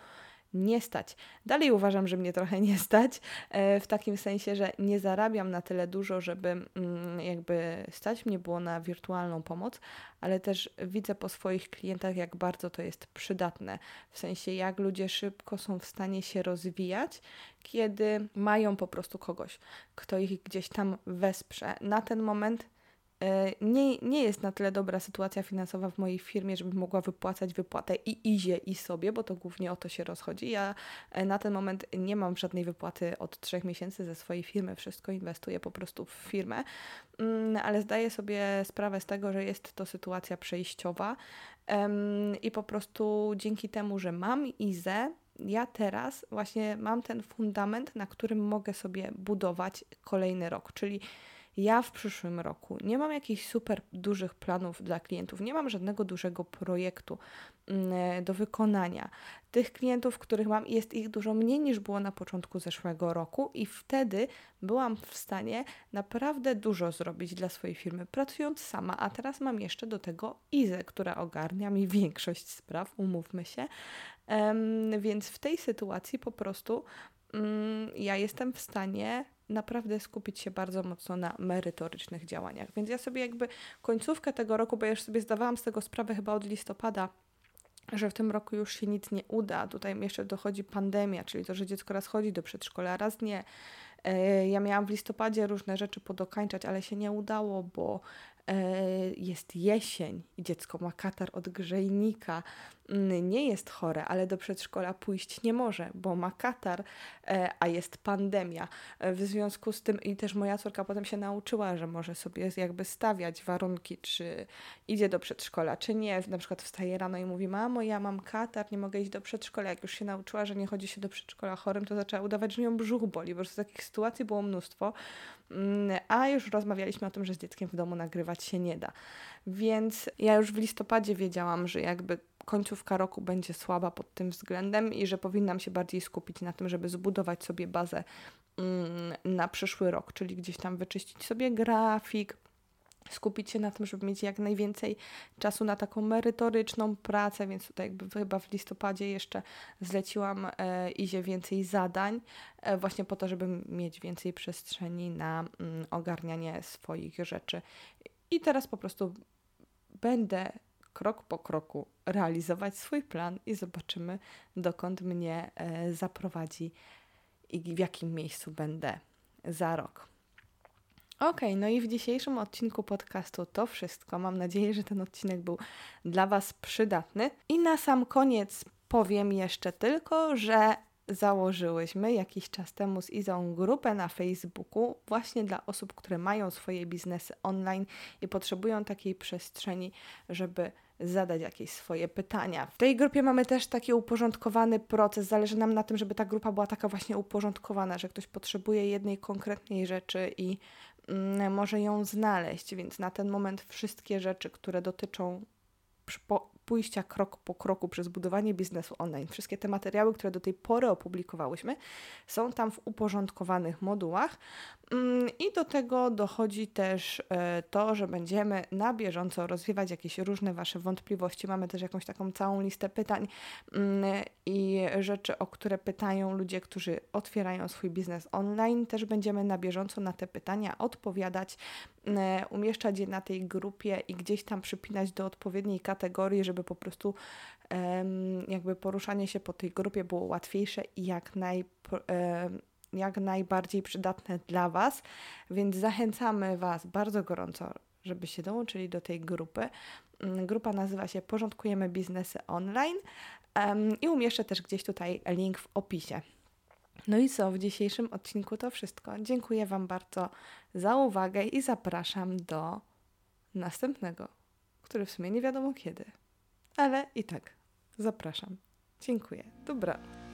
nie stać. Dalej uważam, że mnie trochę nie stać, e, w takim sensie, że nie zarabiam na tyle dużo, żeby mm, jakby stać mnie było na wirtualną pomoc, ale też widzę po swoich klientach, jak bardzo to jest przydatne. W sensie, jak ludzie szybko są w stanie się rozwijać, kiedy mają po prostu kogoś, kto ich gdzieś tam wesprze. Na ten moment nie, nie jest na tyle dobra sytuacja finansowa w mojej firmie, żeby mogła wypłacać wypłatę i Izie, i sobie, bo to głównie o to się rozchodzi. Ja e, na ten moment nie mam żadnej wypłaty od trzech miesięcy ze swojej firmy, wszystko inwestuję po prostu w firmę, mm, ale zdaję sobie sprawę z tego, że jest to sytuacja przejściowa i po prostu dzięki temu, że mam Izę, ja teraz właśnie mam ten fundament, na którym mogę sobie budować kolejny rok, czyli ja w przyszłym roku nie mam jakichś super dużych planów dla klientów, nie mam żadnego dużego projektu mm, do wykonania. Tych klientów, których mam, jest ich dużo mniej niż było na początku zeszłego roku, i wtedy byłam w stanie naprawdę dużo zrobić dla swojej firmy, pracując sama. A teraz mam jeszcze do tego Izę, która ogarnia mi [LAUGHS] większość spraw, umówmy się. Um, więc w tej sytuacji po prostu um, ja jestem w stanie naprawdę skupić się bardzo mocno na merytorycznych działaniach. Więc ja sobie jakby końcówkę tego roku, bo ja już sobie zdawałam z tego sprawę chyba od listopada, że w tym roku już się nic nie uda. Tutaj jeszcze dochodzi pandemia, czyli to, że dziecko raz chodzi do przedszkola, raz nie. E, ja miałam w listopadzie różne rzeczy podokańczać, ale się nie udało, bo e, jest jesień i dziecko ma katar od grzejnika, nie jest chore, ale do przedszkola pójść nie może, bo ma katar, e, a jest pandemia. W związku z tym i też moja córka potem się nauczyła, że może sobie jakby stawiać warunki, czy idzie do przedszkola, czy nie. Na przykład wstaje rano i mówi, mamo, ja mam katar, nie mogę iść do przedszkola. Jak już się nauczyła, że nie chodzi się do przedszkola chorym, to zaczęła udawać, że ją brzuch boli, bo z takich sytuacji było mnóstwo. Mm, a już rozmawialiśmy o tym, że z dzieckiem w domu nagrywać się nie da. Więc ja już w listopadzie wiedziałam, że jakby końcówka roku będzie słaba pod tym względem i że powinnam się bardziej skupić na tym, żeby zbudować sobie bazę mm, na przyszły rok, czyli gdzieś tam wyczyścić sobie grafik, skupić się na tym, żeby mieć jak najwięcej czasu na taką merytoryczną pracę, więc tutaj jakby chyba w listopadzie jeszcze zleciłam e, Izie więcej zadań, e, właśnie po to, żeby mieć więcej przestrzeni na mm, ogarnianie swoich rzeczy. I teraz po prostu będę krok po kroku realizować swój plan i zobaczymy, dokąd mnie e, zaprowadzi i w jakim miejscu będę za rok. Ok, no i w dzisiejszym odcinku podcastu to wszystko. Mam nadzieję, że ten odcinek był dla Was przydatny. I na sam koniec powiem jeszcze tylko, że założyłyśmy jakiś czas temu z Izą grupę na Facebooku właśnie dla osób, które mają swoje biznesy online i potrzebują takiej przestrzeni, żeby zadać jakieś swoje pytania. W tej grupie mamy też taki uporządkowany proces. Zależy nam na tym, żeby ta grupa była taka właśnie uporządkowana, że ktoś potrzebuje jednej konkretnej rzeczy i mm, może ją znaleźć, więc na ten moment wszystkie rzeczy, które dotyczą pójścia krok po kroku przez budowanie biznesu online. Wszystkie te materiały, które do tej pory opublikowałyśmy, są tam w uporządkowanych modułach. Mm, I do tego dochodzi też e, to, że będziemy na bieżąco rozwiewać jakieś różne Wasze wątpliwości. Mamy też jakąś taką całą listę pytań mm, i rzeczy, o które pytają ludzie, którzy otwierają swój biznes online. Też będziemy na bieżąco na te pytania odpowiadać, mm, umieszczać je na tej grupie i gdzieś tam przypinać do odpowiedniej kategorii, żeby po prostu jakby poruszanie się po tej grupie było łatwiejsze i jak naj jak najbardziej przydatne dla Was, więc zachęcamy Was bardzo gorąco, żebyście dołączyli do tej grupy. Mm, grupa nazywa się Porządkujemy Biznesy Online i umieszczę też gdzieś tutaj link w opisie. No i co, w dzisiejszym odcinku to wszystko. Dziękuję Wam bardzo za uwagę i zapraszam do następnego, który w sumie nie wiadomo kiedy. Ale i tak zapraszam. Dziękuję. Dobranoc.